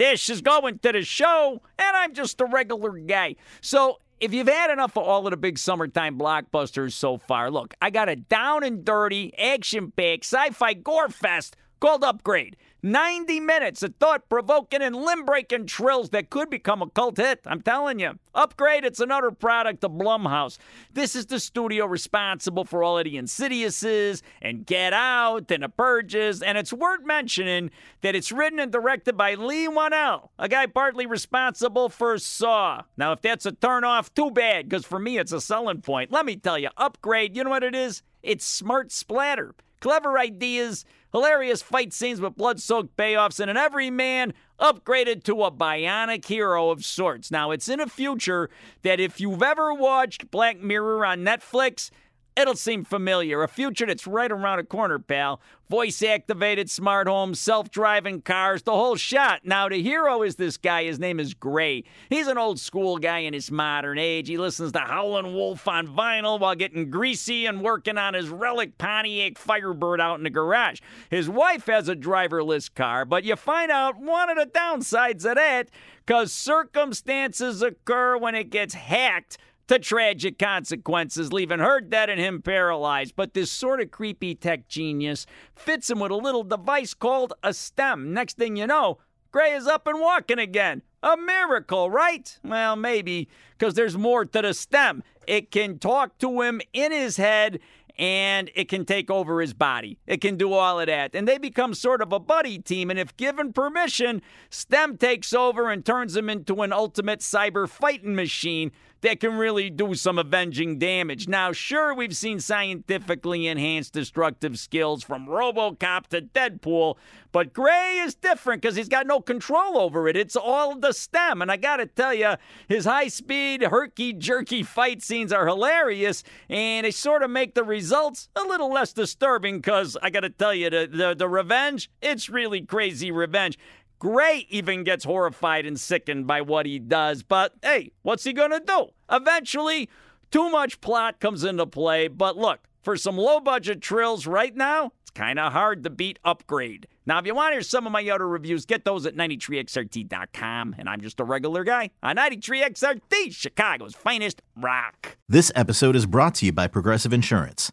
This is going to the show, and I'm just a regular guy. So, if you've had enough of all of the big summertime blockbusters so far, look, I got a down and dirty, action packed sci fi gore fest called Upgrade. 90 minutes of thought provoking and limb breaking trills that could become a cult hit. I'm telling you. Upgrade, it's another product of Blumhouse. This is the studio responsible for all of the Insidiouses and Get Out and The Purges, and it's worth mentioning that it's written and directed by Leigh Whannell, a guy partly responsible for Saw. Now, if that's a turnoff, too bad, because for me it's a selling point. Let me tell you, Upgrade, you know what it is? It's smart splatter. Clever ideas, hilarious fight scenes with blood soaked payoffs, and an everyman upgraded to a bionic hero of sorts. Now, it's in a future that if you've ever watched Black Mirror on Netflix, It'll seem familiar. A future that's right around a corner, pal. Voice activated smart homes, self driving cars, the whole shot. Now, the hero is this guy. His name is Gray. He's an old school guy in his modern age. He listens to Howlin' Wolf on vinyl while getting greasy and working on his relic Pontiac Firebird out in the garage. His wife has a driverless car, but you find out one of the downsides of that because circumstances occur when it gets hacked to tragic consequences, leaving her dead and him paralyzed. But this sort of creepy tech genius fits him with a little device called a stem. Next thing you know, Gray is up and walking again. A miracle, right? Well, maybe, because there's more to the stem. It can talk to him in his head and it can take over his body. It can do all of that. And they become sort of a buddy team. And if given permission, STEM takes over and turns him into an ultimate cyber fighting machine that can really do some avenging damage. Now, sure, we've seen scientifically enhanced destructive skills from Robocop to Deadpool, but Gray is different because he's got no control over it. It's all the stem. And I got to tell you, his high speed, herky jerky fight scenes are hilarious, and they sort of make the results a little less disturbing because I got to tell you, the, the, the revenge, it's really crazy revenge. Gray even gets horrified and sickened by what he does. But hey, what's he going to do? Eventually, too much plot comes into play. But look, for some low budget trills right now, it's kind of hard to beat Upgrade. Now, if you want to hear some of my other reviews, get those at 93xrt.com. And I'm just a regular guy on 93xrt, Chicago's finest rock. This episode is brought to you by Progressive Insurance.